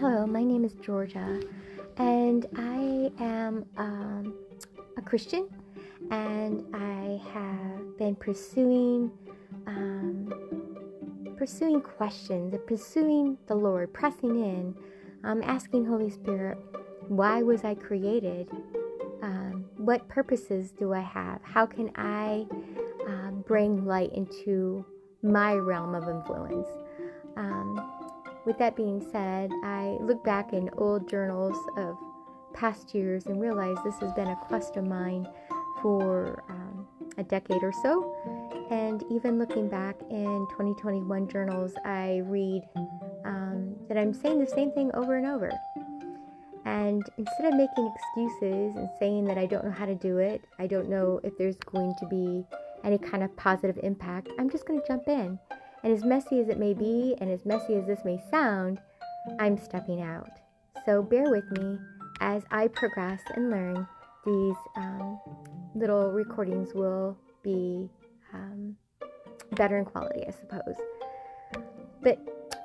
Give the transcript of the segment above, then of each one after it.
Hello, my name is Georgia, and I am um, a Christian, and I have been pursuing um, pursuing questions, pursuing the Lord, pressing in, um, asking Holy Spirit, why was I created? Um, what purposes do I have? How can I uh, bring light into my realm of influence? Um, with that being said, I look back in old journals of past years and realize this has been a quest of mine for um, a decade or so. And even looking back in 2021 journals, I read um, that I'm saying the same thing over and over. And instead of making excuses and saying that I don't know how to do it, I don't know if there's going to be any kind of positive impact, I'm just going to jump in and as messy as it may be, and as messy as this may sound, I'm stepping out. So bear with me as I progress and learn. These um, little recordings will be um, better in quality, I suppose. But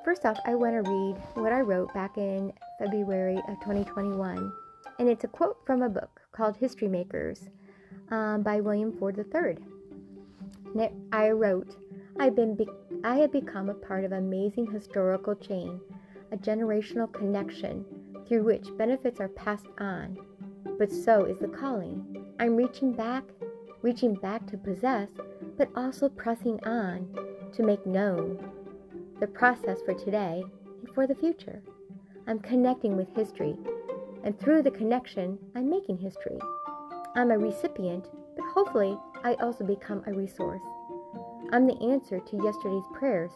first off, I want to read what I wrote back in February of 2021. And it's a quote from a book called History Makers um, by William Ford III. And I wrote, I've been be- I have become a part of an amazing historical chain, a generational connection through which benefits are passed on. But so is the calling. I'm reaching back, reaching back to possess, but also pressing on to make known the process for today and for the future. I'm connecting with history, and through the connection, I'm making history. I'm a recipient, but hopefully, I also become a resource. I'm the answer to yesterday's prayers,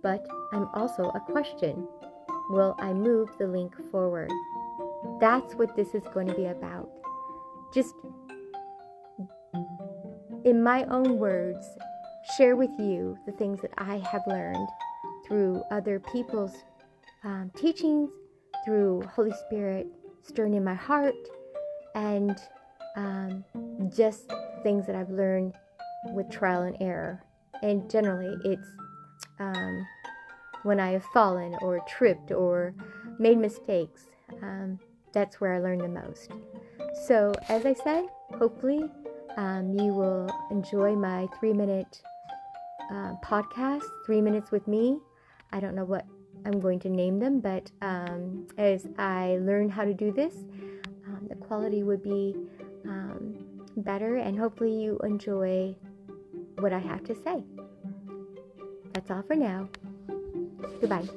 but I'm also a question. Will I move the link forward? That's what this is going to be about. Just in my own words, share with you the things that I have learned through other people's um, teachings, through Holy Spirit stirring in my heart, and um, just things that I've learned with trial and error and generally it's um, when I have fallen or tripped or made mistakes. Um, that's where I learn the most. So, as I said, hopefully um, you will enjoy my three minute uh, podcast, Three Minutes with Me. I don't know what I'm going to name them, but um, as I learn how to do this, um, the quality would be um, better, and hopefully you enjoy what I have to say. That's all for now. Goodbye.